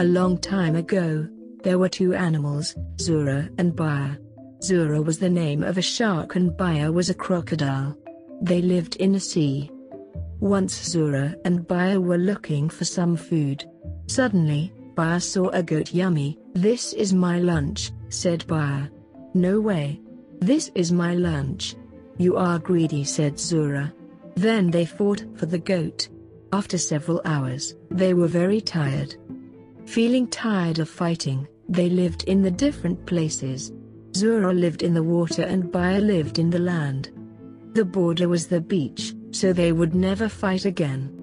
A long time ago, there were two animals, Zura and Baya. Zura was the name of a shark and Baya was a crocodile. They lived in a sea. Once Zura and Baya were looking for some food. Suddenly, Baya saw a goat yummy, this is my lunch, said Baya. No way. This is my lunch. You are greedy said Zura. Then they fought for the goat. After several hours, they were very tired. Feeling tired of fighting, they lived in the different places. Zura lived in the water and Baya lived in the land. The border was the beach, so they would never fight again.